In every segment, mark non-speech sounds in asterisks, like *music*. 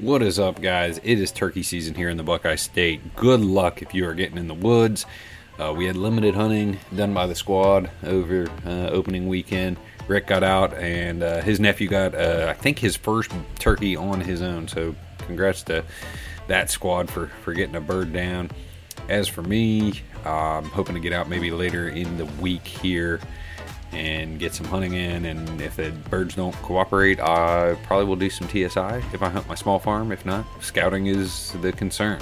What is up, guys? It is turkey season here in the Buckeye State. Good luck if you are getting in the woods. Uh, we had limited hunting done by the squad over uh, opening weekend. Rick got out, and uh, his nephew got, uh, I think, his first turkey on his own. So, congrats to that squad for for getting a bird down. As for me, I'm hoping to get out maybe later in the week here and get some hunting in. And if the birds don't cooperate, I probably will do some TSI if I hunt my small farm. If not, scouting is the concern.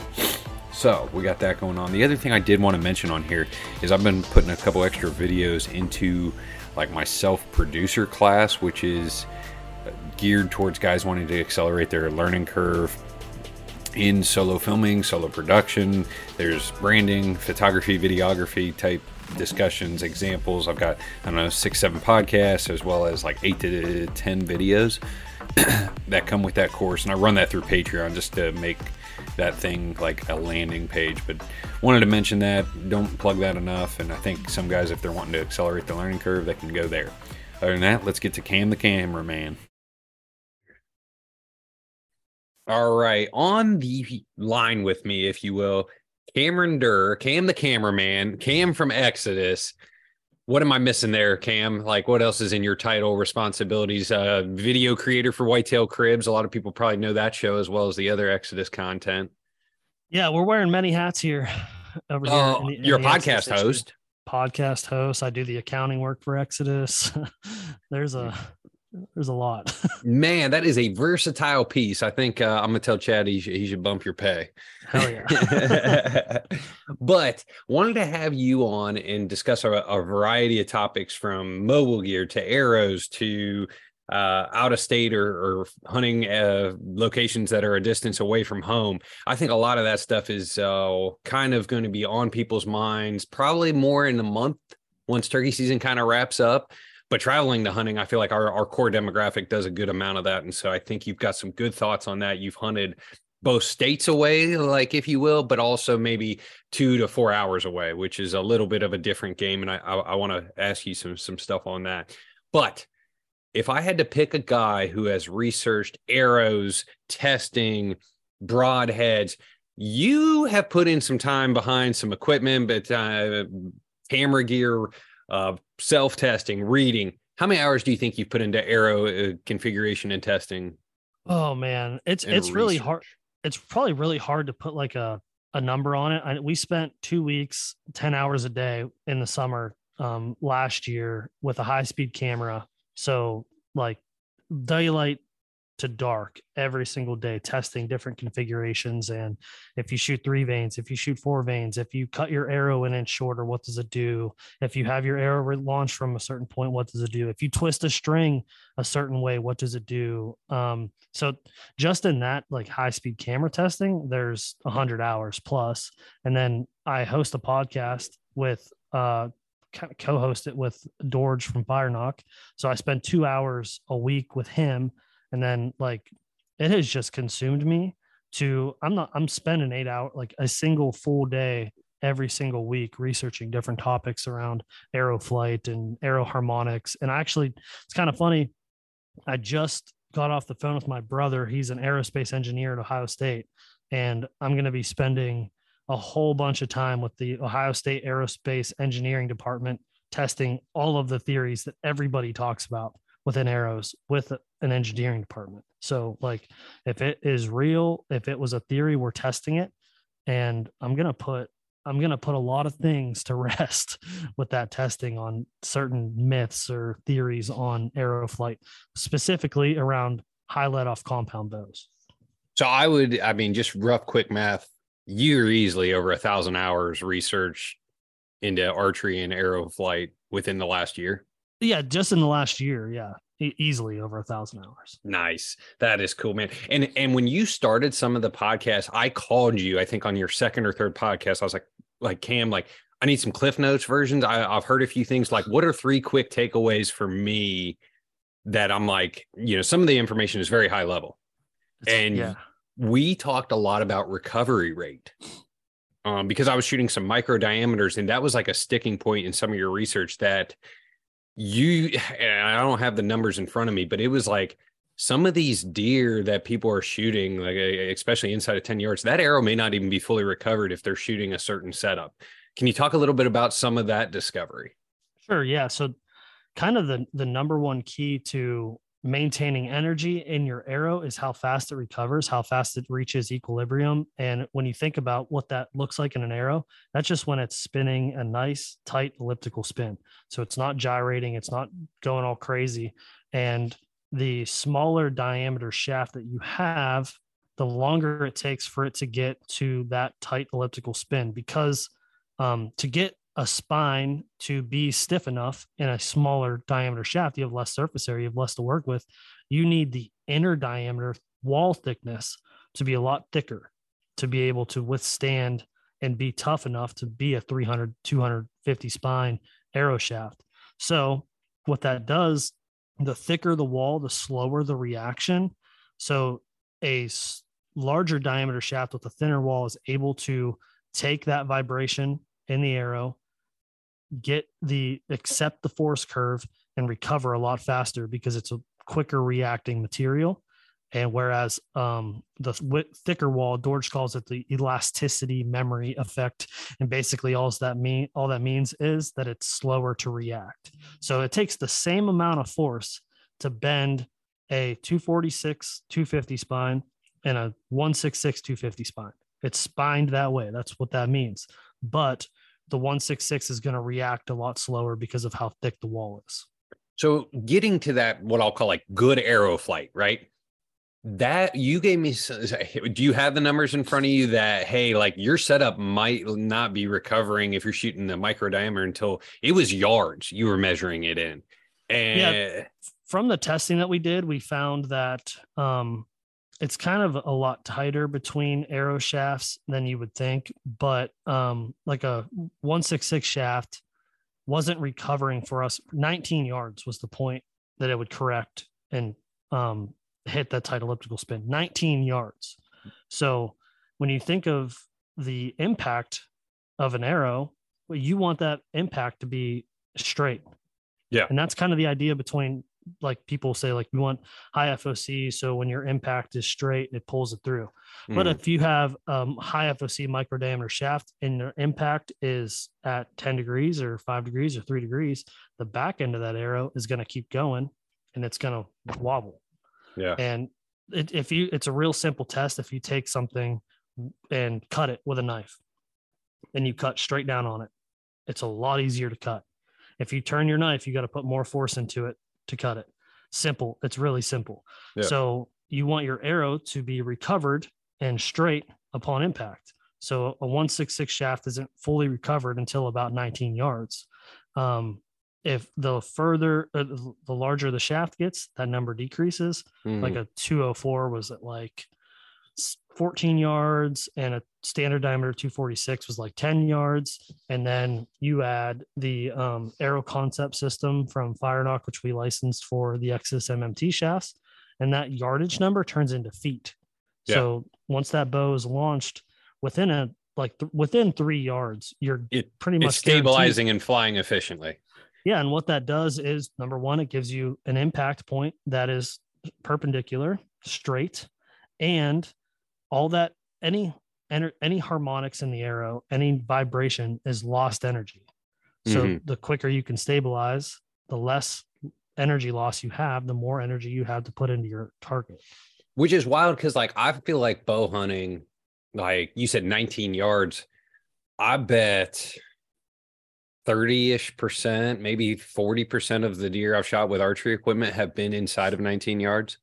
So we got that going on. The other thing I did want to mention on here is I've been putting a couple extra videos into like my self producer class, which is uh, geared towards guys wanting to accelerate their learning curve in solo filming, solo production. There's branding, photography, videography type discussions, examples. I've got, I don't know, six, seven podcasts, as well as like eight to 10 videos *clears throat* that come with that course. And I run that through Patreon just to make that thing like a landing page. But wanted to mention that. Don't plug that enough. And I think some guys, if they're wanting to accelerate the learning curve, they can go there. Other than that, let's get to Cam the cameraman. All right, on the line with me, if you will, Cameron Derr, Cam the cameraman, Cam from Exodus. What am I missing there, Cam? Like, what else is in your title responsibilities? Uh, video creator for Whitetail Cribs. A lot of people probably know that show as well as the other Exodus content. Yeah, we're wearing many hats here. *sighs* Over here, uh, the, you're a podcast host. Podcast host. I do the accounting work for Exodus. *laughs* There's a there's a lot. *laughs* Man, that is a versatile piece. I think uh, I'm gonna tell Chad he should, he should bump your pay. Hell yeah. *laughs* but wanted to have you on and discuss a, a, variety of topics from mobile gear to arrows to uh, out of state or, or hunting uh, locations that are a distance away from home. I think a lot of that stuff is uh, kind of going to be on people's minds probably more in a month once turkey season kind of wraps up but traveling to hunting, I feel like our, our core demographic does a good amount of that. And so I think you've got some good thoughts on that. You've hunted both states away, like if you will, but also maybe two to four hours away, which is a little bit of a different game. And I, I, I want to ask you some some stuff on that. But if I had to pick a guy who has researched arrows, testing, broadheads, you have put in some time behind some equipment, but uh, camera gear, uh, self testing, reading. How many hours do you think you've put into arrow uh, configuration and testing? Oh man, it's it's research? really hard. It's probably really hard to put like a a number on it. I, we spent two weeks, ten hours a day in the summer um, last year with a high speed camera. So like daylight to dark every single day, testing different configurations. And if you shoot three vanes, if you shoot four vanes, if you cut your arrow an inch shorter, what does it do? If you have your arrow launched from a certain point, what does it do? If you twist a string a certain way, what does it do? Um, so just in that like high speed camera testing, there's a hundred hours plus. And then I host a podcast with uh co-host it with George from FireNock. So I spend two hours a week with him and then like it has just consumed me to i'm not i'm spending eight hours like a single full day every single week researching different topics around arrow flight and arrow harmonics and actually it's kind of funny i just got off the phone with my brother. He's an aerospace engineer at ohio state. And i'm going to be spending a whole bunch of time with the ohio state aerospace engineering department testing all of the theories that everybody talks about within arrows with an engineering department. So like if it is real, if it was a theory, we're testing it. And I'm gonna put I'm gonna put a lot of things to *laughs* rest with that testing on certain myths or theories on arrow flight, specifically around high let off compound bows. So I would, I mean, just rough quick math, you're easily over a thousand hours research into archery and arrow flight within the last year. Yeah, just in the last year. Yeah. e- easily over a thousand hours. Nice. That is cool, man. And and when you started some of the podcasts, I called you, I think on your second or third podcast. I was like, like Cam, like I need some Cliff Notes versions. I, I've heard a few things like what are three quick takeaways for me that I'm like, you know, some of the information is very high level. And yeah. we talked a lot about recovery rate. Um, because I was shooting some micro diameters, and that was like a sticking point in some of your research that you I don't have the numbers in front of me, but it was like some of these deer that people are shooting, like especially inside of 10 yards, that arrow may not even be fully recovered if they're shooting a certain setup. Can you talk a little bit about some of that discovery? Sure. Yeah. So kind of the the number one key to maintaining energy in your arrow is how fast it recovers, how fast it reaches equilibrium. And when you think about what that looks like in an arrow, that's just when it's spinning a nice, tight elliptical spin. So it's not gyrating, it's not going all crazy. And the smaller diameter shaft that you have, the longer it takes for it to get to that tight elliptical spin because um, to get a spine to be stiff enough in a smaller diameter shaft, you have less surface area, you have less to work with. You need the inner diameter wall thickness to be a lot thicker to be able to withstand and be tough enough to be a 300, 250 spine arrow shaft. So, what that does, the thicker the wall, the slower the reaction. So, a larger diameter shaft with a thinner wall is able to take that vibration in the arrow get the accept the force curve and recover a lot faster because it's a quicker reacting material. And whereas um, the thicker wall, George calls it the elasticity memory effect, and basically all that mean all that means is that it's slower to react. So it takes the same amount of force to bend a 246 250 spine and a 166 250 spine. It's spined that way. That's what that means. But the 166 is going to react a lot slower because of how thick the wall is. So getting to that, what I'll call like good arrow flight, right? That you gave me, do you have the numbers in front of you that, hey, like your setup might not be recovering if you're shooting the micro diameter until it was yards you were measuring it in? And yeah, from the testing that we did, we found that um, it's kind of a lot tighter between arrow shafts than you would think, but um, like a 166 shaft wasn't recovering for us. 19 yards was the point that it would correct and um, hit that tight elliptical spin. 19 yards. So when you think of the impact of an arrow, you want that impact to be straight. Yeah. And that's kind of the idea between like people say like we want high FOC so when your impact is straight it pulls it through. Mm. But if you have um, high FOC micro diameter shaft and your impact is at 10 degrees or 5 degrees or 3 degrees, the back end of that arrow is going to keep going and it's going to wobble. Yeah. And it, if you it's a real simple test if you take something and cut it with a knife and you cut straight down on it. It's a lot easier to cut. If you turn your knife, you got to put more force into it to cut it. Simple. It's really simple. Yeah. So you want your arrow to be recovered and straight upon impact. So a 166 shaft isn't fully recovered until about 19 yards. Um, if the further, uh, the larger the shaft gets, that number decreases. Mm. Like a 204 was at like 14 yards and a standard diameter 246 was like 10 yards and then you add the um, arrow concept system from FireNock which we licensed for the exodus mmt shafts and that yardage number turns into feet yeah. so once that bow is launched within a like th- within three yards you're it, pretty much stabilizing guaranteed. and flying efficiently yeah and what that does is number one it gives you an impact point that is perpendicular straight and all that any any harmonics in the arrow, any vibration is lost energy. So mm-hmm. the quicker you can stabilize, the less energy loss you have, the more energy you have to put into your target. Which is wild because like I feel like bow hunting, like you said 19 yards. I bet 30-ish percent, maybe 40% of the deer I've shot with archery equipment have been inside of 19 yards.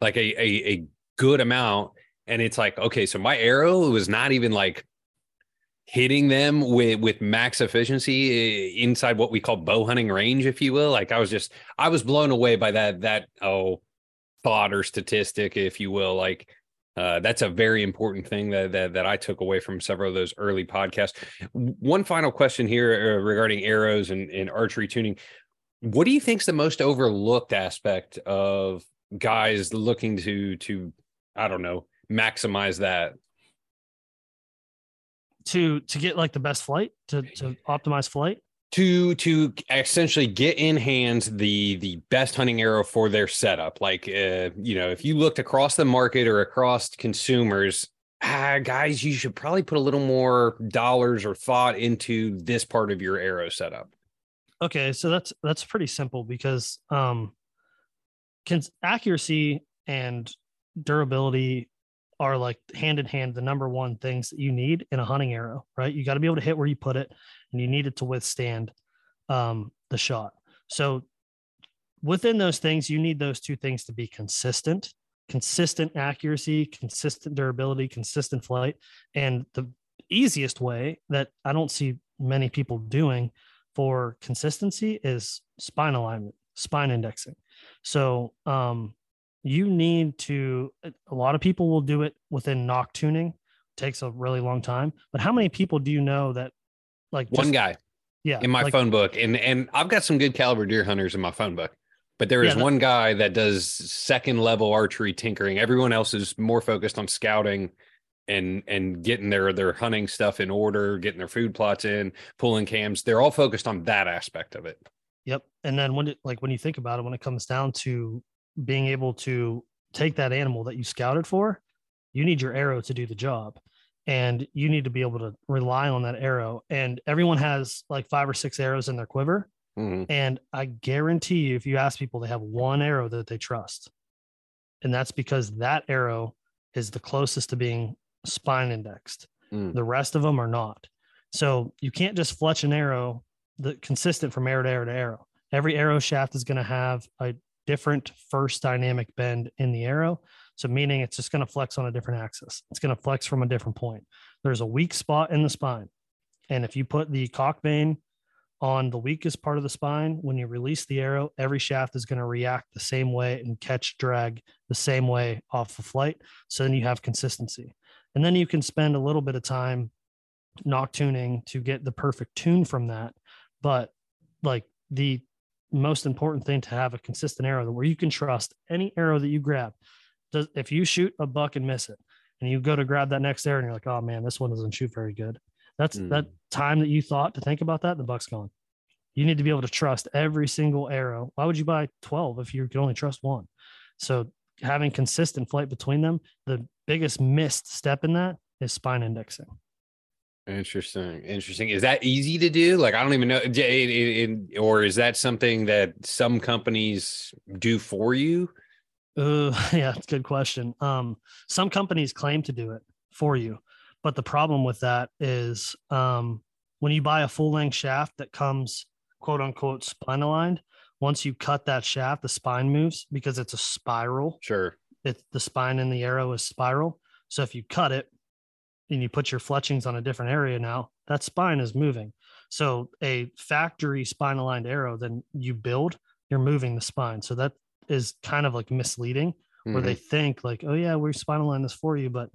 Like a a, a good amount and it's like okay so my arrow was not even like hitting them with with max efficiency eh, inside what we call bow hunting range if you will like i was just i was blown away by that that oh thought or statistic if you will like uh, that's a very important thing that, that that I took away from several of those early podcasts. One final question here uh, regarding arrows and, and archery tuning. What do you think is the most overlooked aspect of guys looking to to I don't know maximize that. To to get like the best flight? To to optimize flight? To to essentially get in hands the the best hunting arrow for their setup. Like uh, you know if you looked across the market or across consumers ah, guys you should probably put a little more dollars or thought into this part of your arrow setup. Okay so that's that's pretty simple because um can accuracy and durability are like hand in hand the number one things that you need in a hunting arrow, right? You got to be able to hit where you put it and you need it to withstand um, the shot. So within those things, you need those two things to be consistent, consistent accuracy, consistent durability, consistent flight. And the easiest way that I don't see many people doing for consistency is spine alignment, spine indexing. So um, you need to uh, a lot of people will do it within nock tuning it takes a really long time but how many people do you know that like just, one guy. Yeah in my like, phone book and and i've got some good caliber deer hunters in my phone book but there is yeah, that, one guy that does second level archery tinkering. Everyone else is more focused on scouting and and getting their their hunting stuff in order getting their food plots in pulling cams. They're all focused on that aspect of it. Yep and then when it like when you think about it when it comes down to being able to take that animal that you scouted for, you need your arrow to do the job. And you need to be able to rely on that arrow. And everyone has like five or six arrows in their quiver. Mm-hmm. And I guarantee you, if you ask people, they have one arrow that they trust. And that's because that arrow is the closest to being spine indexed. Mm. The rest of them are not. So you can't just fletch an arrow the consistent from arrow to arrow to arrow. Every arrow shaft is going to have a different first dynamic bend in the arrow. So, meaning it's just going to flex on a different axis. It's going to flex from a different point. There's a weak spot in the spine. And if you put the cock vane on the weakest part of the spine, when you release the arrow, every shaft is going to react the same way and catch drag the same way off the flight. So then you have consistency. And then you can spend a little bit of time nock tuning to get the perfect tune from that. But like the most important thing to have a consistent arrow where you can trust any arrow that you grab. Does if you shoot a buck and miss it, and you go to grab that next arrow and you're like, oh man, this one doesn't shoot very good. That's mm. that time that you thought to think about that, the buck's gone. You need to be able to trust every single arrow. Why would you buy 12 if you can only trust one? So having consistent flight between them, the biggest missed step in that is spine indexing. Interesting. Interesting. Is that easy to do? Like, I don't even know. It, it, it, or is that something that some companies do for you? Uh, *laughs* yeah, it's a good question. Um, some companies claim to do it for you, but the problem with that is um, when you buy a full length shaft that comes quote unquote spine aligned, once you cut that shaft, the spine moves because it's a spiral. Sure. It's the spine in the arrow is spiral. So if you cut it, and you put your fletchings on a different area now, that spine is moving. So a factory spine aligned arrow, then you build, you're moving the spine. So that is kind of like misleading mm-hmm. where they mm-hmm. think like, oh yeah, we're spine aligned this for you, but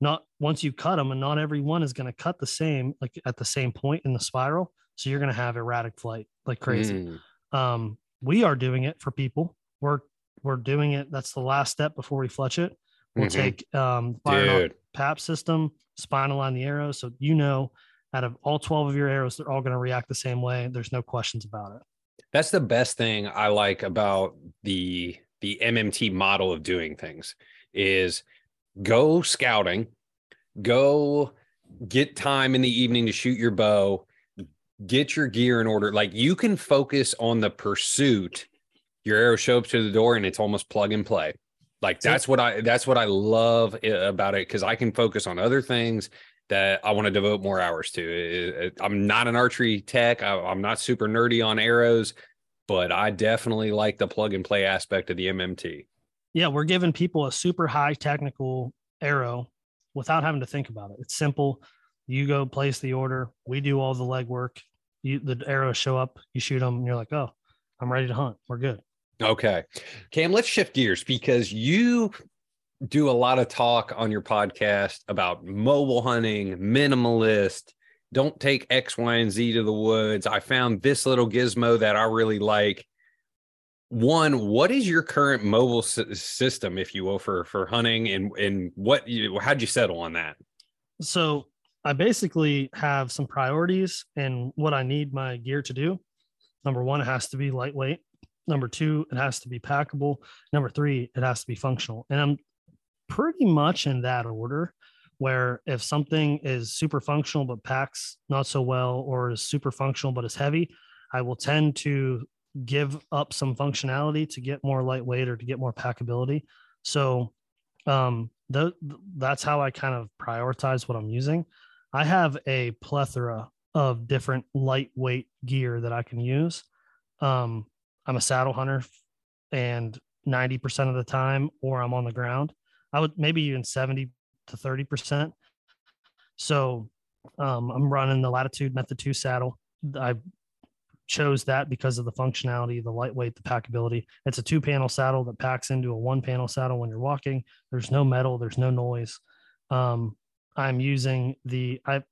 not once you cut them and not every one is going to cut the same, like at the same point in the spiral. So you're going to have erratic flight like crazy. Mm. Um, we are doing it for people. We're, we're doing it. That's the last step before we fletch it. We'll mm-hmm. take um, fire PAP system, spinal on the arrow. So you know, out of all 12 of your arrows, they're all going to react the same way. There's no questions about it. That's the best thing I like about the the MMT model of doing things is go scouting, go get time in the evening to shoot your bow, get your gear in order. Like you can focus on the pursuit. Your arrow show up to the door and it's almost plug and play. Like that's what I that's what I love about it because I can focus on other things that I want to devote more hours to. I'm not an archery tech. I'm not super nerdy on arrows, but I definitely like the plug and play aspect of the MMT. Yeah, we're giving people a super high technical arrow without having to think about it. It's simple. You go place the order. We do all the legwork. You the arrows show up. You shoot them, and you're like, oh, I'm ready to hunt. We're good. Okay, Cam, let's shift gears because you do a lot of talk on your podcast about mobile hunting, minimalist. Don't take X, Y, and Z to the woods. I found this little gizmo that I really like one what is your current mobile s- system if you will for for hunting and and what you how'd you settle on that so i basically have some priorities and what i need my gear to do number one it has to be lightweight number two it has to be packable number three it has to be functional and i'm pretty much in that order where if something is super functional but packs not so well or is super functional but is heavy i will tend to give up some functionality to get more lightweight or to get more packability. So um, th- that's how I kind of prioritize what I'm using. I have a plethora of different lightweight gear that I can use. Um, I'm a saddle hunter, and 90% of the time, or I'm on the ground. I would maybe even 70 to 30%. So um, I'm running the Latitude Method 2 saddle. I chose that because of the functionality, the lightweight, the packability. It's a two panel saddle that packs into a one panel saddle when you're walking. There's no metal, there's no noise. Um, I'm using the I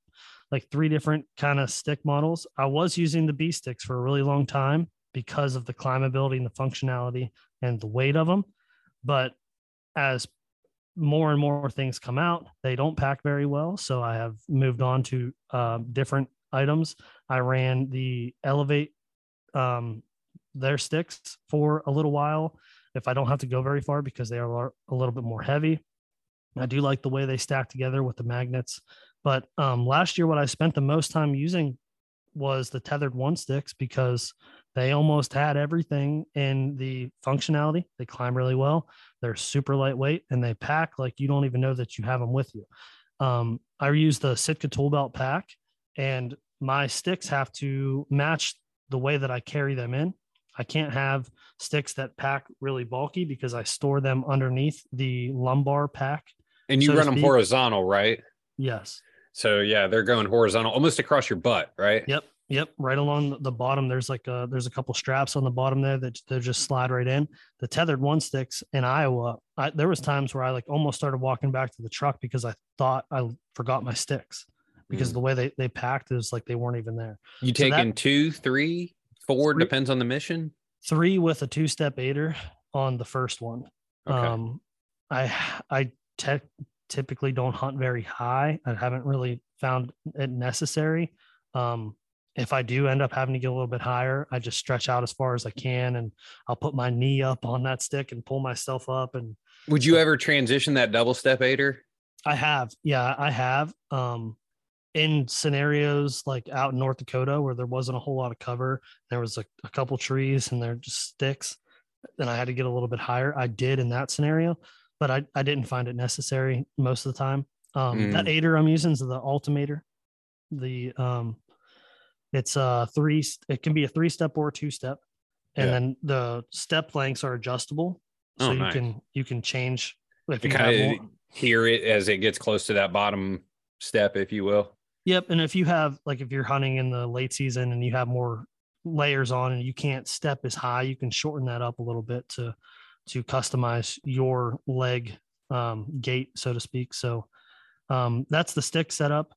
like three different kind of stick models. I was using the B sticks for a really long time because of the climbability and the functionality and the weight of them. But as more and more things come out, they don't pack very well. So I have moved on to uh, different items. I ran the Elevate um, their sticks for a little while if I don't have to go very far because they are a little bit more heavy. I do like the way they stack together with the magnets. But um, last year, what I spent the most time using was the Tethrd one sticks because they almost had everything in the functionality. They climb really well. They're super lightweight and they pack like you don't even know that you have them with you. Um, I use the Sitka tool belt pack and my sticks have to match the way that I carry them in. I can't have sticks that pack really bulky because I store them underneath the lumbar pack. And you so run them horizontal, right? Yes. So yeah, they're going horizontal almost across your butt, right? Yep. Yep, right along the bottom. There's like a there's a couple straps on the bottom there that they just slide right in. The Tethrd one sticks in Iowa. I, there was times where I like almost started walking back to the truck because I thought I forgot my sticks because mm. the way they, they packed is like they weren't even there. You so taking that, two, three, four, three, depends on the mission. Three with a two step aider on the first one. Okay. Um, I I te- typically don't hunt very high. I haven't really found it necessary. Um, if I do end up having to get a little bit higher, I just stretch out as far as I can and I'll put my knee up on that stick and pull myself up. And would you ever transition that double step aider? I have. Yeah, I have. Um, in scenarios like out in North Dakota where there wasn't a whole lot of cover, there was a, a couple trees and they're just sticks, then I had to get a little bit higher. I did in that scenario, but I, I didn't find it necessary most of the time. Um, mm. That aider I'm using is the Ultimator. The um, it's a three. It can be a three step or a two step, and yeah. then the step lengths are adjustable, so oh, you nice. can you can change. If you kind of hear it as it gets close to that bottom step, if you will. Yep. And if you have like if you're hunting in the late season and you have more layers on and you can't step as high, you can shorten that up a little bit to to customize your leg um, gait, so to speak. So um, that's the stick setup.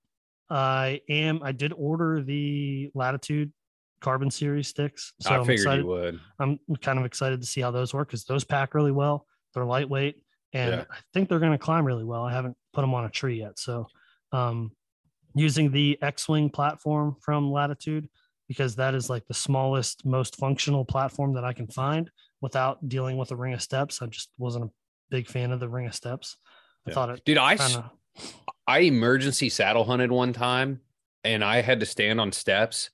I am. I did order the Latitude Carbon Series sticks. So I figured excited, you would. I'm kind of excited to see how those work because those pack really well. They're lightweight, and yeah. I think they're going to climb really well. I haven't put them on a tree yet, so um, using the X-Wing platform from Latitude because that is like the smallest, most functional platform that I can find without dealing with a ring of steps. I just wasn't a big fan of the ring of steps. I yeah. thought it, dude. I kinda... I emergency saddle hunted one time, and I had to stand on steps,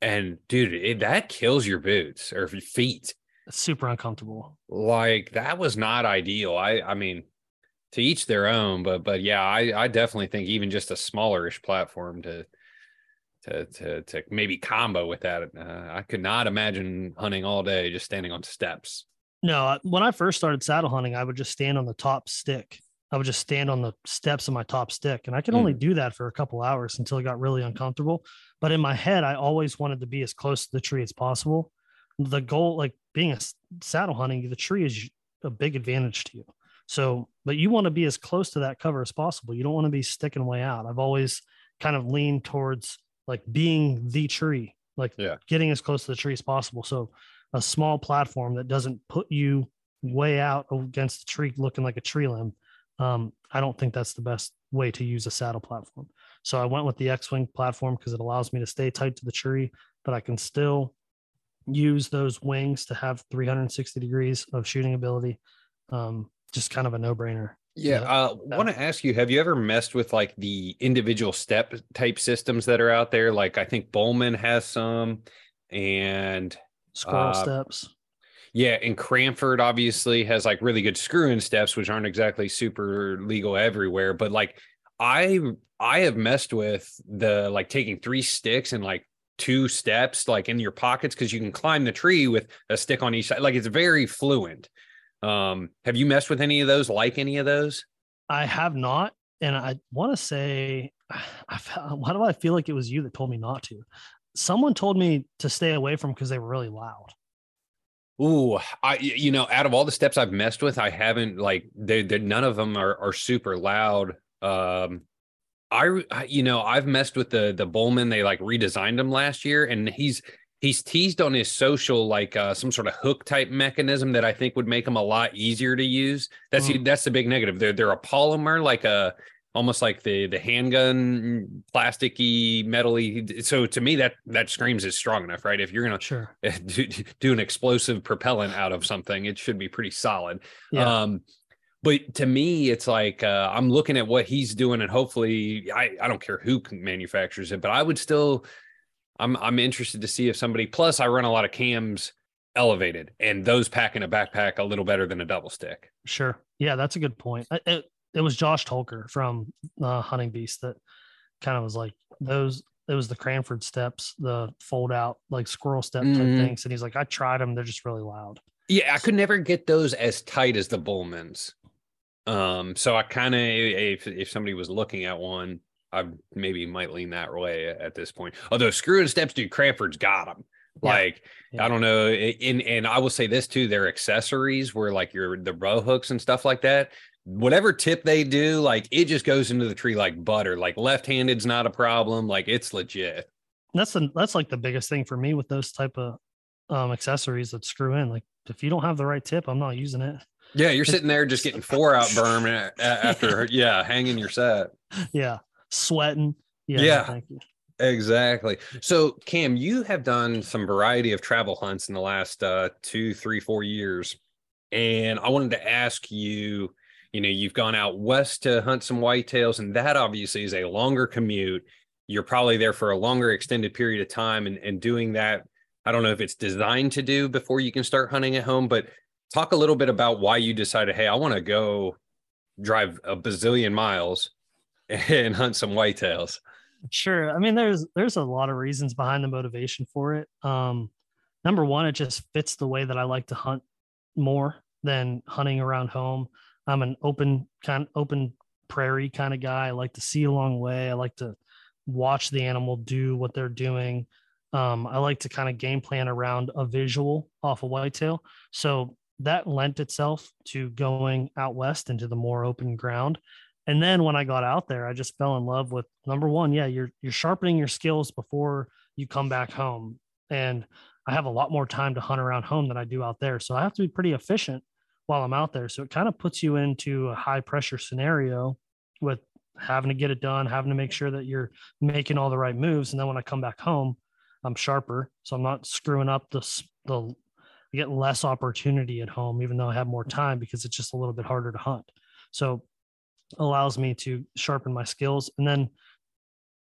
and dude, it, that kills your boots or your feet. It's super uncomfortable. Like that was not ideal. I I mean, to each their own but but yeah i i definitely think even just a smallerish platform to to to to maybe combo with that uh, i could not imagine hunting all day just standing on steps no when i first started saddle hunting i would just stand on the top stick I would just stand on the steps of my top stick. And I could only mm. do that for a couple hours until it got really uncomfortable. But in my head, I always wanted to be as close to the tree as possible. The goal, like being a saddle hunting, the tree is a big advantage to you. So, but you want to be as close to that cover as possible. You don't want to be sticking way out. I've always kind of leaned towards like being the tree, like yeah. getting as close to the tree as possible. So, a small platform that doesn't put you way out against the tree looking like a tree limb um, I don't think that's the best way to use a saddle platform. So I went with the X Wing platform because it allows me to stay tight to the tree, but I can still use those wings to have 360 degrees of shooting ability. Um, just kind of a no brainer. Yeah, I uh, want to ask you: Have you ever messed with like the individual step type systems that are out there? Like I think Bowman has some, and squirrel uh, steps. Yeah, and Cranford obviously has like really good screw-in steps, which aren't exactly super legal everywhere. But like I I have messed with the like taking three sticks and like two steps like in your pockets because you can climb the tree with a stick on each side. Like it's very fluent. Um, have you messed with any of those? Like any of those? I have not, and I want to say, *sighs* I, why do I feel like it was you that told me not to? Someone told me to stay away from because they were really loud. Ooh, I you know, out of all the steps I've messed with, I haven't like they none of them are are super loud. Um I you know, I've messed with the the Bowman, they like redesigned him last year and he's he's teased on his social like uh, some sort of hook type mechanism that I think would make them a lot easier to use. That's mm. that's the big negative. They're they're a polymer like a almost like the the handgun plasticky metally so to me that that screams is strong enough right? If you're gonna sure. *laughs* do, do an explosive propellant out of something it should be pretty solid. Yeah. um but to me it's like uh, i'm looking at what he's doing and hopefully i i don't care who manufactures it but i would still i'm i'm interested to see if somebody plus i run a lot of cams elevated and those pack in a backpack a little better than a double stick. Sure. Yeah that's a good point. It, it was Josh Tolker from uh, Hunting Beast that kind of was like those. It was the Cranford steps, the fold out like squirrel step type mm-hmm. things, and he's like, I tried them, they're just really loud. Yeah, I could never get those as tight as the Bullmans. Um, so I kind of if if somebody was looking at one, I maybe might lean that way at this point. Although screw and steps, dude, Cranford's got them. Yeah. Like yeah. I don't know, and and I will say this too: their accessories were like your the row hooks and stuff like that whatever tip they do, like it just goes into the tree like butter. Like left-handed's not a problem. Like it's legit. That's the that's like the biggest thing for me with those type of um accessories that screw in. Like if you don't have the right tip, I'm not using it. Yeah, you're sitting there just getting four *laughs* out berm after yeah, hanging your set. Yeah, sweating. Yeah, yeah. Thank you. Exactly. So, Cam, you have done some variety of travel hunts in the last uh, two, three, four years, and I wanted to ask you you know you've gone out west to hunt some whitetails and that obviously is a longer commute. You're probably there for a longer extended period of time and, and doing that i don't know if it's designed to do before you can start hunting at home but talk a little bit about why you decided hey i want to go drive a bazillion miles *laughs* and hunt some whitetails. Sure. I mean there's there's a lot of reasons behind the motivation for it. Um number one it just fits the way that i like to hunt more than hunting around home I'm an open kind open prairie kind of guy. I like to see a long way. I like to watch the animal do what they're doing. Um, I like to kind of game plan around a visual off a whitetail. So that lent itself to going out west into the more open ground. And then when I got out there, I just fell in love with number one, yeah, you're you're sharpening your skills before you come back home. And I have a lot more time to hunt around home than I do out there. So I have to be pretty efficient while I'm out there. So it kind of puts you into a high pressure scenario with having to get it done, having to make sure that you're making all the right moves. And then when I come back home, I'm sharper. So I'm not screwing up the, the, I get less opportunity at home, even though I have more time because it's just a little bit harder to hunt. So allows me to sharpen my skills. And then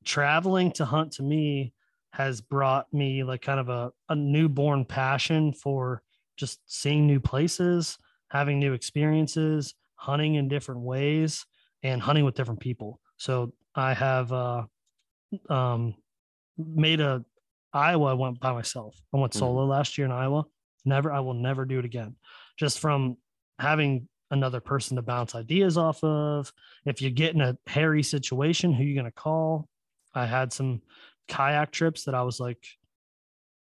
traveling to hunt to me has brought me like kind of a, a newborn passion for just seeing new places, having new experiences, hunting in different ways, and hunting with different people. So I have uh, um, made a Iowa. I went by myself. I went mm-hmm. solo mm-hmm. last year in Iowa. Never, I will never do it again. Just from having another person to bounce ideas off of. If you get in a hairy situation, who you going to call? I had some kayak trips that I was like,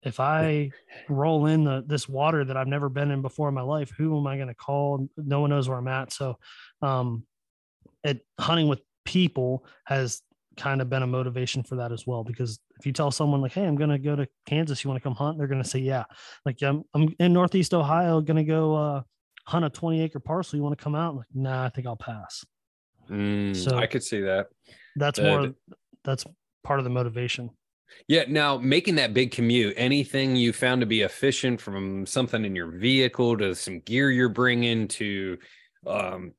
if I roll in the this water that I've never been in before in my life, who am I going to call? No one knows where I'm at. So, um, it hunting with people has kind of been a motivation for that as well. Because if you tell someone like, "Hey, I'm going to go to Kansas, you want to come hunt?" They're going to say, "Yeah." Like, I'm I'm in Northeast Ohio, going to go uh, hunt a 20 acre parcel. You want to come out? I'm like, nah, I think I'll pass. Mm, so I could see that. That's uh, more. That's part of the motivation. Yeah. Now, making that big commute, anything you found to be efficient from something in your vehicle to some gear you're bringing to, um,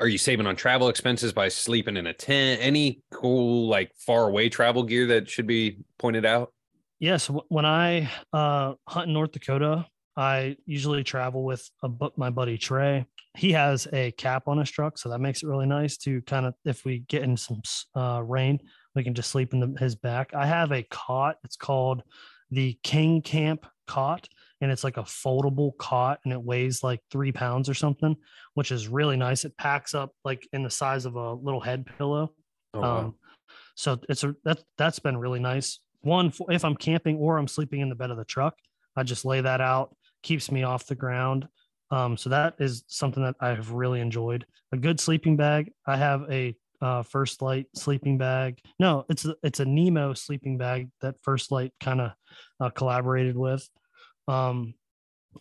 are you saving on travel expenses by sleeping in a tent? Any cool, like far away travel gear that should be pointed out? Yes. When I uh, hunt in North Dakota, I usually travel with a, my buddy Trey. He has a cap on his truck, so that makes it really nice to kind of if we get in some uh, rain, we can just sleep in the, his back. I have a cot. It's called the King Camp cot, and it's like a foldable cot, and it weighs like three pounds or something, which is really nice. It packs up like in the size of a little head pillow. Oh, wow. um, so it's a that that's been really nice. One, if I'm camping or I'm sleeping in the bed of the truck, I just lay that out keeps me off the ground. Um, so that is something that I have really enjoyed. A good sleeping bag. I have a uh, First Lite sleeping bag. No, it's a, it's a Nemo sleeping bag that First Lite kind of uh, collaborated with. Um,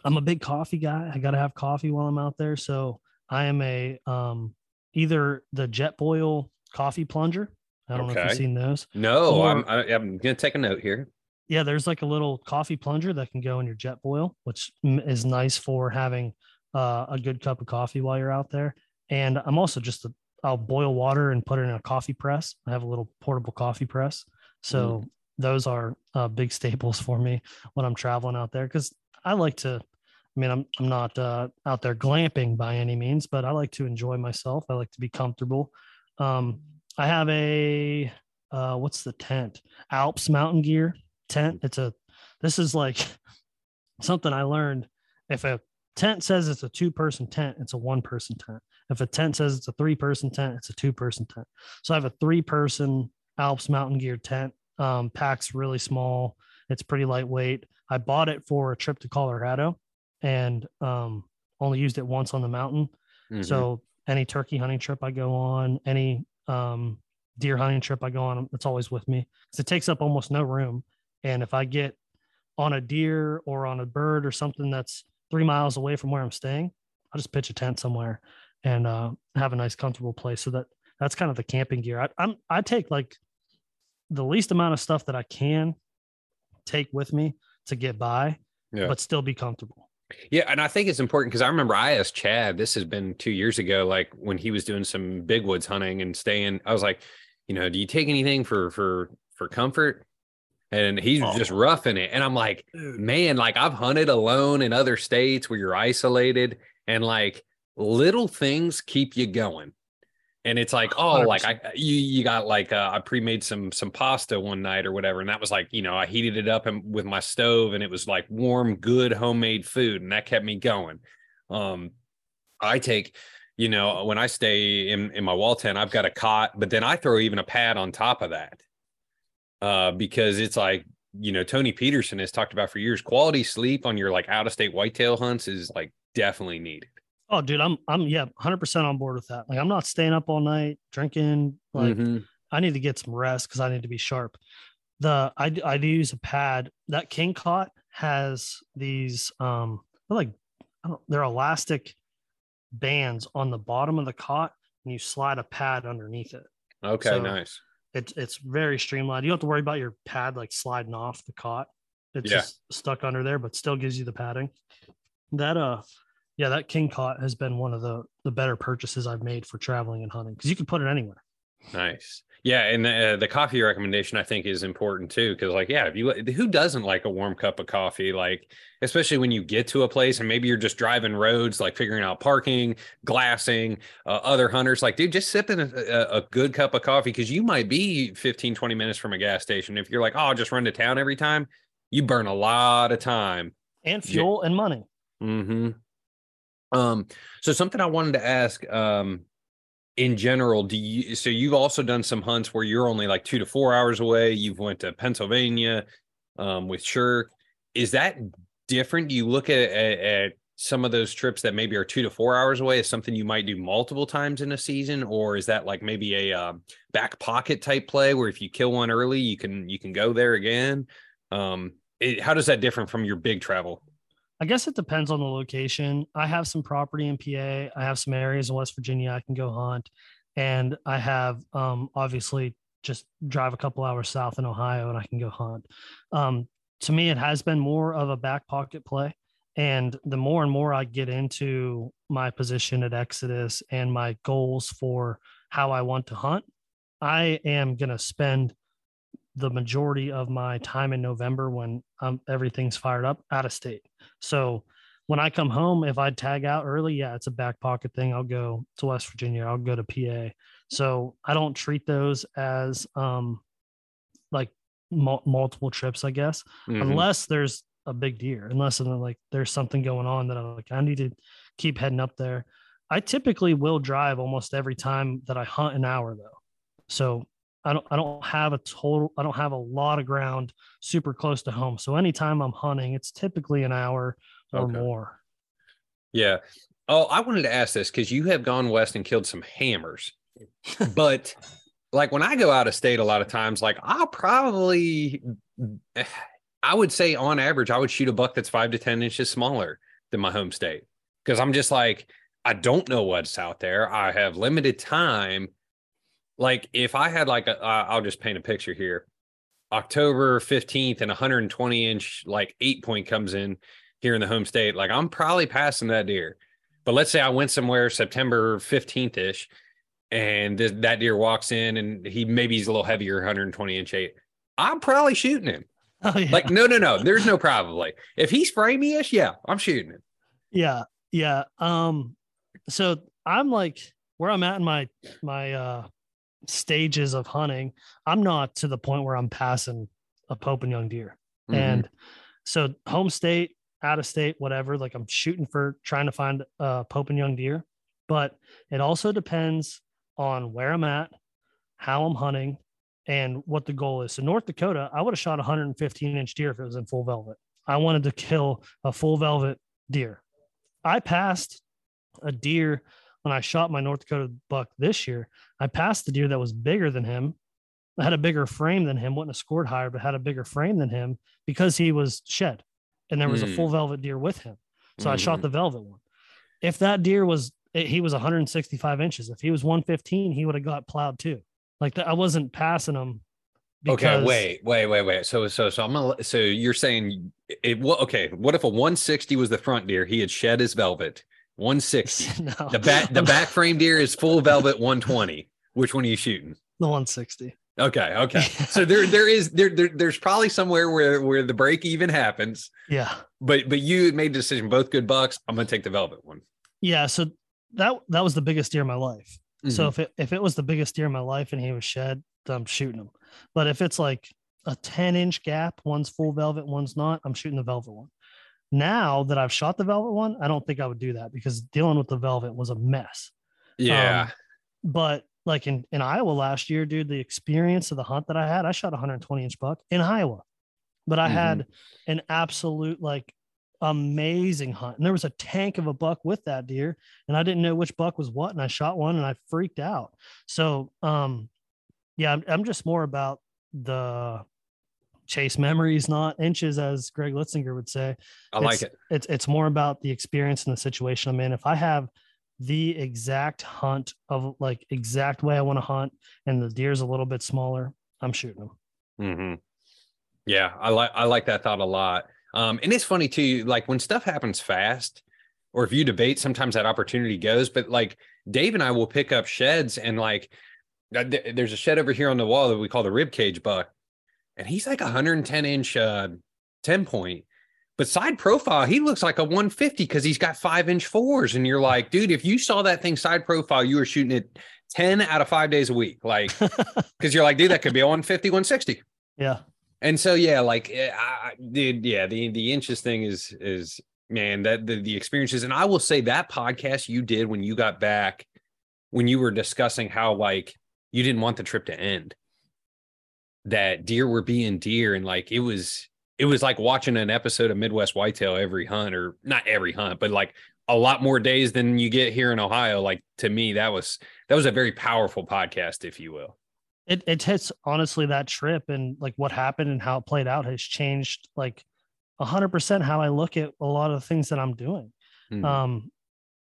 I'm a big coffee guy. I got to have coffee while I'm out there. So I am a um, either the Jetboil coffee plunger. I don't okay. know if you've seen those. No, or, I'm, I, am going to take a note here yeah, there's like a little coffee plunger that can go in your Jetboil, which is nice for having uh, a good cup of coffee while you're out there. And I'm also just a, I'll boil water and put it in a coffee press. I have a little portable coffee press, so mm. those are uh, big staples for me when I'm traveling out there because I like to. I mean, I'm I'm not uh, out there glamping by any means, but I like to enjoy myself. I like to be comfortable. Um, I have a uh, what's the tent? Alps Mountaineering tent. It's a this is like *laughs* something I learned. If a tent says it's a two person tent, it's a one person tent. If a tent says it's a three person tent, it's a two person tent. So I have a three person Alps Mountaineering tent. Um, packs really small. It's pretty lightweight. I bought it for a trip to Colorado and um, only used it once on the mountain. Mm-hmm. So any turkey hunting trip I go on, any um, deer hunting trip I go on, it's always with me because it takes up almost no room. And if I get on a deer or on a bird or something that's three miles away from where I'm staying, I'll just pitch a tent somewhere and uh, have a nice, comfortable place. So that that's kind of the camping gear. I, I'm I take like the least amount of stuff that I can take with me to get by, yeah. but still be comfortable. Yeah, and I think it's important because I remember I asked Chad. This has been two years ago, like when he was doing some big woods hunting and staying. I was like, you know, do you take anything for for for comfort? and he's oh. just roughing it. And I'm like, man, like I've hunted alone in other states where you're isolated and like little things keep you going. And it's like, oh, 100%. like I you you got like uh, I pre-made some some pasta one night or whatever, and that was like, you know, I heated it up and with my stove, and it was like warm, good homemade food, and that kept me going. Um, I take, you know, when I stay in in my wall tent, I've got a cot, but then I throw even a pad on top of that uh, because it's like you know Tony Peterson has talked about for years. Quality sleep on your like out of state whitetail hunts is like definitely needed. Oh, dude, I'm I'm yeah, hundred percent on board with that. Like, I'm not staying up all night drinking. Like, mm-hmm. I need to get some rest because I need to be sharp. The I I do use a pad. That King Cot has these um they're like they're elastic bands on the bottom of the cot, and you slide a pad underneath it. Okay, so nice. It's it's very streamlined. You don't have to worry about your pad like sliding off the cot. It's yeah. just stuck under there, but still gives you the padding. That uh yeah, that king cot has been one of the the better purchases I've made for traveling and hunting because you can put it anywhere. Nice. Yeah, and the, uh, the coffee recommendation I think is important too because like yeah, if you who doesn't like a warm cup of coffee like especially when you get to a place and maybe you're just driving roads like figuring out parking, glassing, uh, other hunters like dude just sipping a, a, a good cup of coffee because you might be 15 20 minutes from a gas station if you're like oh I'll just run to town every time you burn a lot of time and fuel and money. Mhm. Um, so something I wanted to ask, um, in general, do you, so you've also done some hunts where you're only like two to four hours away. You've went to Pennsylvania, um, with Shirk. Is that different? You look at, at, at some of those trips that maybe are two to four hours away is something you might do multiple times in a season, or is that like maybe a uh, back pocket type play where if you kill one early, you can you can go there again? Um, it, how does that differ from your big travel? I guess it depends on the location. I have some property in PA. I have some areas in West Virginia I can go hunt, and I have um, obviously just drive a couple hours south in Ohio and I can go hunt. Um, to me, it has been more of a back pocket play. And the more and more I get into my position at Exodus and my goals for how I want to hunt, I am going to spend the majority of my time in November when um, everything's fired up out of state. So when I come home, if I tag out early, yeah, it's a back pocket thing. I'll go to West Virginia. I'll go to PA. So I don't treat those as um, like m- multiple trips, I guess, mm-hmm. unless there's a big deer, unless like there's something going on that I'm like, I need to keep heading up there. I typically will drive almost every time that I hunt an hour though. So I don't I don't have a total I don't have a lot of ground super close to home. So anytime I'm hunting, it's typically an hour or okay. more. Yeah. Oh, I wanted to ask this because you have gone west and killed some hammers. but like when I go out of state a lot of times, like I'll probably I would say on average, I would shoot a buck that's five to 10 inches smaller than my home state. Cause I'm just like, I don't know what's out there. I have limited time like if I had like a, I'll just paint a picture here. October 15th and 120 inch like eight point comes in here in the home state. Like I'm probably passing that deer. But let's say I went somewhere September 15th ish and th- that deer walks in and he maybe he's a little heavier, 120 inch eight. I'm probably shooting him. *laughs* Oh, yeah. Like, no, no, no. There's no probably. If he's framey ish, yeah, I'm shooting him. Yeah. Yeah. Um, so I'm like where I'm at in my my uh stages of hunting, I'm not to the point where I'm passing a Pope and young deer. Mm-hmm. And so home state, out of state, whatever, like I'm shooting for trying to find a Pope and young deer. But it also depends on where I'm at, how I'm hunting, and what the goal is. So North Dakota, I would have shot 115 inch deer if it was in full velvet. I wanted to kill a full velvet deer. I passed a deer when I shot my North Dakota buck this year, I passed the deer that was bigger than him. I had a bigger frame than him, wouldn't have scored higher, but had a bigger frame than him because he was shed and there was mm. a full velvet deer with him. So mm-hmm. I shot mm-hmm. the velvet one. If that deer was, he was 165 inches. If he was 115, he would have got plowed too. Like the, I wasn't passing him. Because... Okay, wait, wait, wait, wait. So, so, so I'm gonna. So you're saying it? Well, okay. What if a 160 was the front deer? He had shed his velvet. 160. *laughs* no. The back the *laughs* back frame deer is full velvet 120. Which one are you shooting? The 160. Okay, okay. *laughs* so there there is there, there there's probably somewhere where where the break even happens. Yeah. But but you made a decision, both good bucks. I'm gonna take the velvet one. Yeah. So that that was the biggest deer in my life. Mm-hmm. So if it if it was the biggest deer in my life and he was shed, I'm shooting him. But if it's like a 10 inch gap, one's full velvet, one's not, I'm shooting the velvet one. Now that I've shot the velvet one, I don't think I would do that because dealing with the velvet was a mess. Yeah. Um, but like in, in Iowa last year, dude, the experience of the hunt that I had, I shot 120 inch buck in Iowa, but I mm-hmm. had an absolute like amazing hunt. And there was a tank of a buck with that deer, and I didn't know which buck was what. And I shot one and I freaked out. So, um, yeah, I'm, I'm just more about the chase memories, not inches, as Greg Litzinger would say. I like it. It's it's more about the experience and the situation I'm in. If I have the exact hunt of like exact way I want to hunt, and the deer's a little bit smaller, I'm shooting them. Mm-hmm. Yeah, I like I like that thought a lot. Um, and it's funny too, like when stuff happens fast, or if you debate, sometimes that opportunity goes. But like Dave and I will pick up sheds, and like uh, there's a shed over here on the wall that we call the rib cage buck and he's like 110 inch uh 10 point but side profile he looks like a 150 because he's got five inch fours. And you're like dude if you saw that thing side profile you were shooting it 10 out of five days a week. Like *laughs* because you're like dude that could be a 150 160 yeah. And so yeah like eh, I, dude yeah the the inches thing is is man, that the, the experiences. And I will say that podcast you did when you got back, when you were discussing how like you didn't want the trip to end, that deer were being deer, and like it was it was like watching an episode of Midwest Whitetail every hunt, or not every hunt, but like a lot more days than you get here in Ohio. Like to me, that was that was a very powerful podcast, if you will. It it hits honestly that trip and like what happened and how it played out has changed like hundred percent how I look at a lot of the things that I'm doing. Mm-hmm. Um,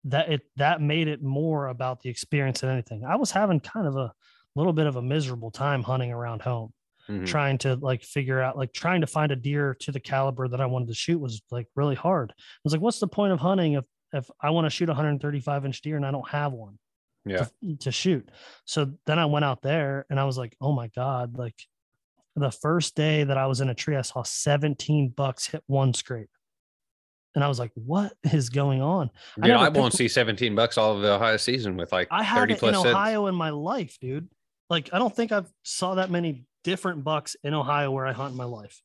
that it that made it more about the experience than anything. I was having kind of a little bit of a miserable time hunting around home, mm-hmm. trying to like figure out like trying to find a deer to the caliber that I wanted to shoot was like really hard. I was like, what's the point of hunting if if I want to shoot a 135 inch deer and I don't have one? Yeah. To, to shoot. So then I went out there and I was like, oh my God, like the first day that I was in a tree, I saw 17 bucks hit one scrape. And I was like, what is going on? Dude, I, I won't see 17 bucks all of the Ohio season with like I have it in Ohio in my life, dude. Like, I don't think I've saw that many different bucks in Ohio where I hunt in my life.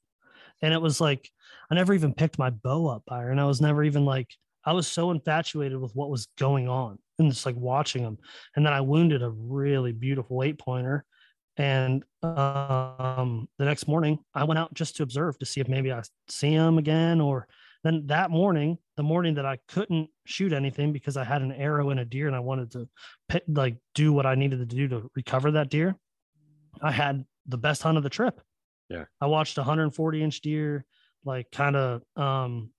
And it was like, I never even picked my bow up. And I was never even like, I was so infatuated with what was going on and just like watching them. And then I wounded a really beautiful eight pointer and um, the next morning, I went out just to observe to see if maybe I see him again. Or then that morning, the morning that I couldn't shoot anything because I had an arrow in a deer and I wanted to like do what I needed to do to recover that deer, I had the best hunt of the trip. Yeah. I watched a 140 inch deer, like kind of um,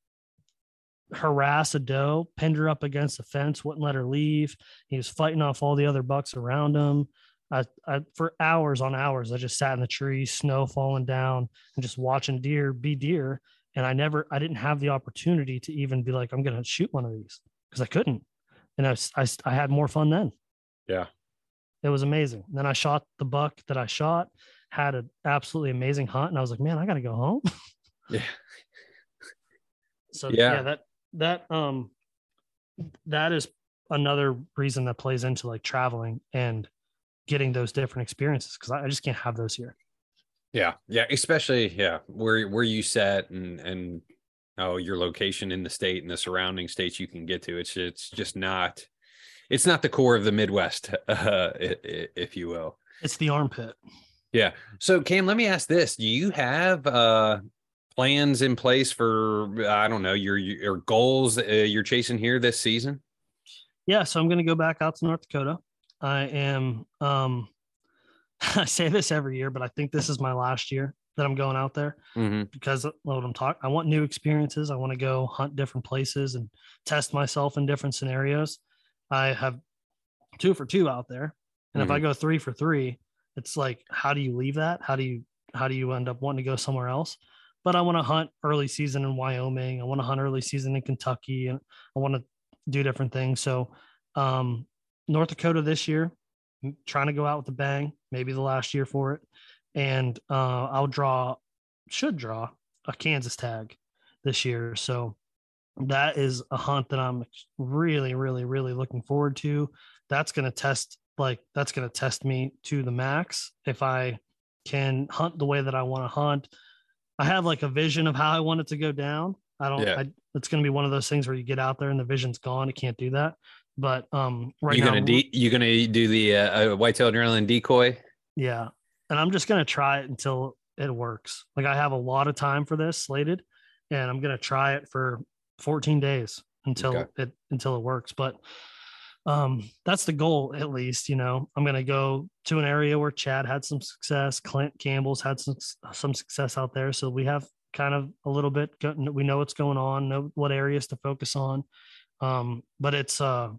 harass a doe, pinned her up against the fence, wouldn't let her leave. He was fighting off all the other bucks around him. I, I, for hours on hours, I just sat in the tree, snow falling down, and just watching deer be deer. And I never, I didn't have the opportunity to even be like, I'm going to shoot one of these because I couldn't. And I, I, I had more fun then. Yeah. It was amazing. Then I shot the buck that I shot, had an absolutely amazing hunt. And I was like, man, I got to go home. *laughs* yeah. so yeah. yeah, that, that, um, that is another reason that plays into like traveling and getting those different experiences because I, I just can't have those here. Yeah, yeah, especially yeah, where where you set and and oh your location in the state and the surrounding states you can get to. It's it's just not it's not the core of the Midwest, *laughs* uh, if you will. It's the armpit. Yeah. So Cam, let me ask this: Do you have uh plans in place for I don't know your your goals uh, you're chasing here this season? Yeah, so I'm going to go back out to North Dakota. I am um *laughs* I say this every year, but I think this is my last year that I'm going out there mm-hmm. because what I'm talking. I want new experiences. I want to go hunt different places and test myself in different scenarios. I have two for two out there, and mm-hmm. if I mm-hmm. go three for three, it's like, how do you leave that? How do you how do you end up wanting to go somewhere else? But I want to hunt early season in Wyoming. I want to hunt early season in Kentucky, and I want to do different things. So um, North Dakota this year, trying to go out with a bang, maybe the last year for it. And uh, I'll draw, should draw a Kansas tag this year. So that is a hunt that I'm really, really, really looking forward to. That's going to test, like, that's going to test me to the max. If I can hunt the way that I want to hunt, I have like a vision of how I want it to go down. I don't, yeah. I, it's going to be one of those things where you get out there and the vision's gone. You can't do that. But um, right now you now, gonna de- you're gonna do the uh, uh, whitetail adrenaline decoy? Yeah, and I'm just gonna try it until it works. Like I have a lot of time for this slated, and I'm gonna try it for 14 days until okay. it until it works. But um, that's the goal at least. You know, I'm gonna go to an area where Chad had some success, Clint Campbell's had some some success out there, so we have kind of a little bit. We know what's going on, know what areas to focus on. Um, but it's uh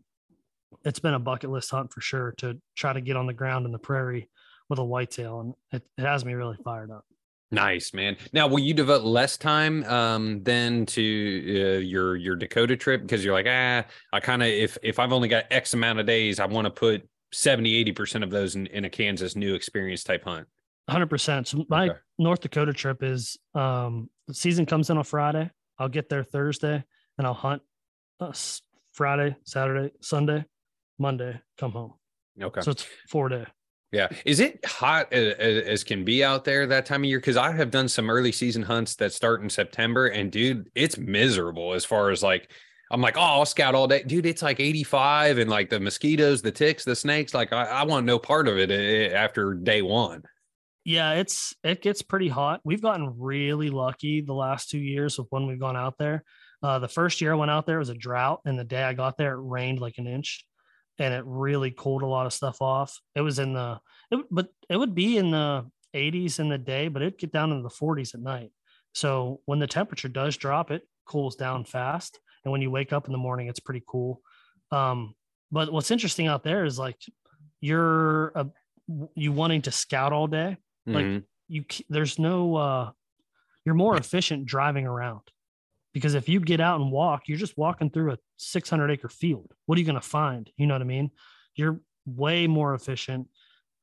it's been a bucket list hunt for sure to try to get on the ground in the prairie with a whitetail, and it, it has me really fired up. Nice, man. Now, will you devote less time um, than to uh, your your Dakota trip because you're like, ah, I kind of if if I've only got X amount of days, I want to put 70, 80% of those in, in a Kansas new experience type hunt. 100%. So my okay. North Dakota trip is um, the season comes in on Friday. I'll get there Thursday and I'll hunt uh, Friday, Saturday, Sunday, Monday, come home. Okay. So it's four day. Yeah. Is it hot as, as, can be out there that time of year? Because I have done some early season hunts that start in September, and dude, it's miserable as far as like, I'm like, oh, I'll scout all day. Dude, it's like 85 and like the mosquitoes, the ticks, the snakes. Like, I, I want no part of it eh, eh, after day one. Yeah, it's it gets pretty hot. We've gotten really lucky the last two years of when we've gone out there. Uh, the first year I went out there was a drought, and the day I got there, it rained like an inch and it really cooled a lot of stuff off. It was in the, it, but it would be in the 80s in the day, but it'd get down into the 40s at night. So when the temperature does drop, it cools down fast. And when you wake up in the morning, it's pretty cool. Um, but what's interesting out there is like you're a, you wanting to scout all day. Mm-hmm. Like you, there's no, uh, you're more *laughs* efficient driving around because if you get out and walk, you're just walking through a 600 acre field. What are you going to find? You know what I mean? You're way more efficient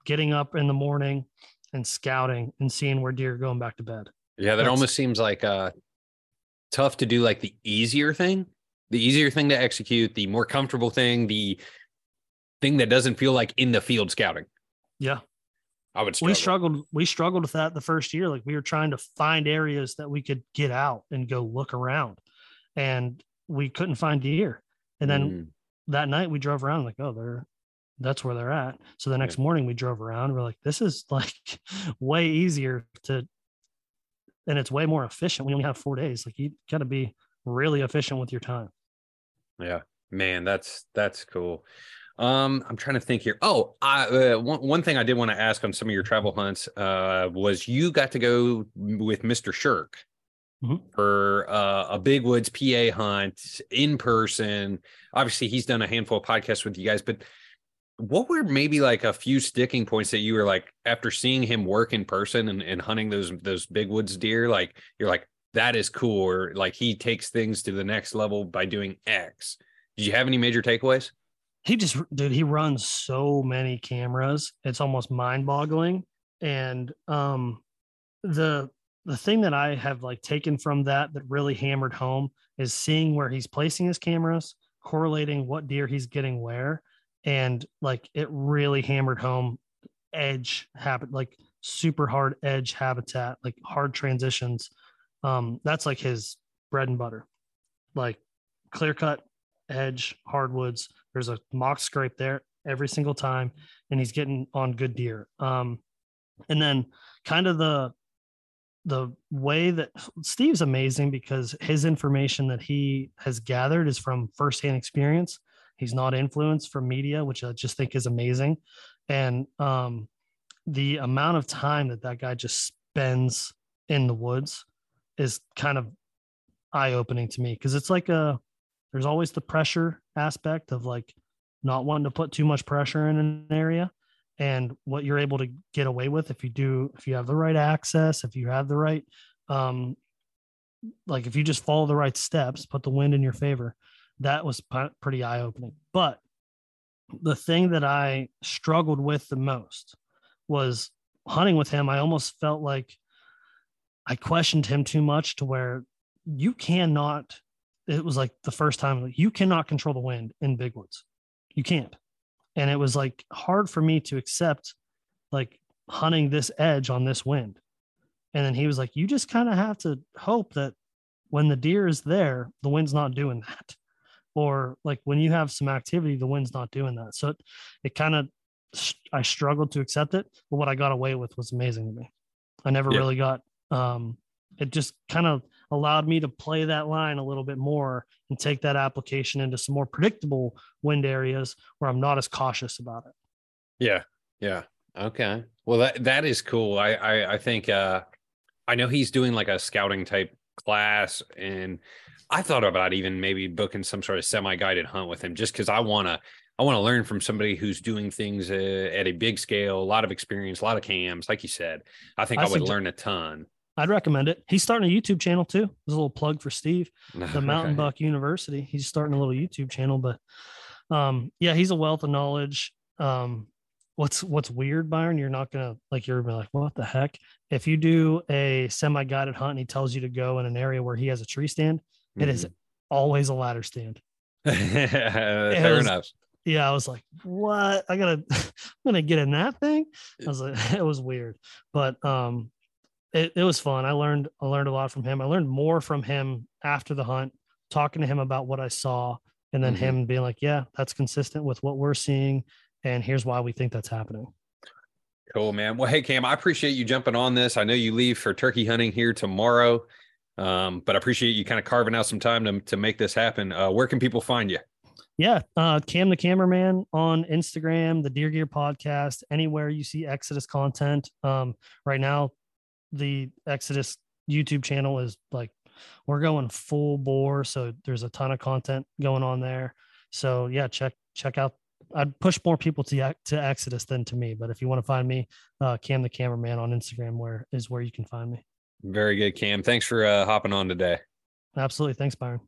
getting up in the morning and scouting and seeing where deer are going back to bed. Yeah, that That's, almost seems like uh tough to do like the easier thing, the easier thing to execute, the more comfortable thing, the thing that doesn't feel like in the field scouting. Yeah. I would struggle. we struggled we struggled with that the first year like we were trying to find areas that we could get out and go look around and we couldn't find deer and then mm. that night we drove around like oh they're that's where they're at so the next yeah. morning we drove around we're like this is *laughs* like way easier to and it's way more efficient we only have four days like you got to be really efficient with your time yeah man that's that's cool um, I'm trying to think here. Oh, I, uh, one, one thing I did want to ask on some of your travel hunts uh, was you got to go with Mr. Shirk mm-hmm. for uh, a big woods PA hunt in person. Obviously, he's done a handful of podcasts with you guys, but what were maybe like a few sticking points that you were like after seeing him work in person and, and hunting those those big woods deer? Like you're like that is cool, or like he takes things to the next level by doing X. Did you have any major takeaways? he just dude he runs so many cameras it's almost mind-boggling and um the the thing that i have like taken from that that really hammered home is seeing where he's placing his cameras correlating what deer he's getting where and like it really hammered home edge habit like super hard edge habitat like hard transitions um that's like his bread and butter like clear cut edge hardwoods there's a mock scrape there every single time, and he's getting on good deer. Um, and then kind of the the way that Steve's amazing because his information that he has gathered is from firsthand experience. He's not influenced from media, which I just think is amazing. And um, the amount of time that that guy just spends in the woods is kind of eye opening to me because it's like a there's always the pressure aspect of like not wanting to put too much pressure in an area and what you're able to get away with if you do if you have the right access if you have the right um like if you just follow the right steps put the wind in your favor that was pretty eye opening but the thing that i struggled with the most was hunting with him. I almost felt like i questioned him too much to where you cannot it was like the first time you cannot control the wind in big woods. You can't and it was like hard for me to accept like hunting this edge on this wind. And then he was like you just kind of have to hope that when the deer is there the wind's not doing that. Or like when you have some activity the wind's not doing that. So it, it kind of i struggled to accept it but what i got away with was amazing to me. I never yeah. really got um it just kind of allowed me to play that line a little bit more and take that application into some more predictable wind areas where I'm not as cautious about it. Yeah. Yeah. Okay. Well, that, that is cool. I, I, I think, uh, I know he's doing like a scouting type class and I thought about even maybe booking some sort of semi-guided hunt with him just because I want to I want to learn from somebody who's doing things uh, at a big scale, a lot of experience, a lot of cams. Like you said, I think I, I would learn a ton. I'd recommend it. He's starting a YouTube channel too. There's a little plug for Steve, *laughs* the Mountain Buck University. He's starting a little YouTube channel, but um, yeah, he's a wealth of knowledge. Um, what's what's weird, Byron? You're not gonna like you're gonna be like, what the heck? If you do a semi-guided hunt and he tells you to go in an area where he has a tree stand, mm-hmm. it is mm-hmm. always a ladder stand. *laughs* Fair enough. yeah, I was like, what? I gotta, *laughs* I'm gonna get in that thing. I was like, it was weird, but um, it, it was fun. I learned, I learned a lot from him. I learned more from him after the hunt, talking to him about what I saw, and then mm-hmm. him being like, yeah, that's consistent with what we're seeing, and here's why we think that's happening. Cool, man. Well, hey, Cam, I appreciate you jumping on this. I know you leave for turkey hunting here tomorrow, um, but I appreciate you kind of carving out some time to, to make this happen. Uh, where can people find you? Yeah, uh, Cam the Cameraman on Instagram, the Deer Gear Podcast, anywhere you see Exodus content. Um, right now, the Exodus YouTube channel is like we're going full bore, so there's a ton of content going on there. So yeah, check check out I'd push more people to to Exodus than to me. But if you want to find me, uh, Cam the cameraman on Instagram, where is where you can find me. Very good, Cam. Thanks for uh, hopping on today. Absolutely. Thanks, Byron.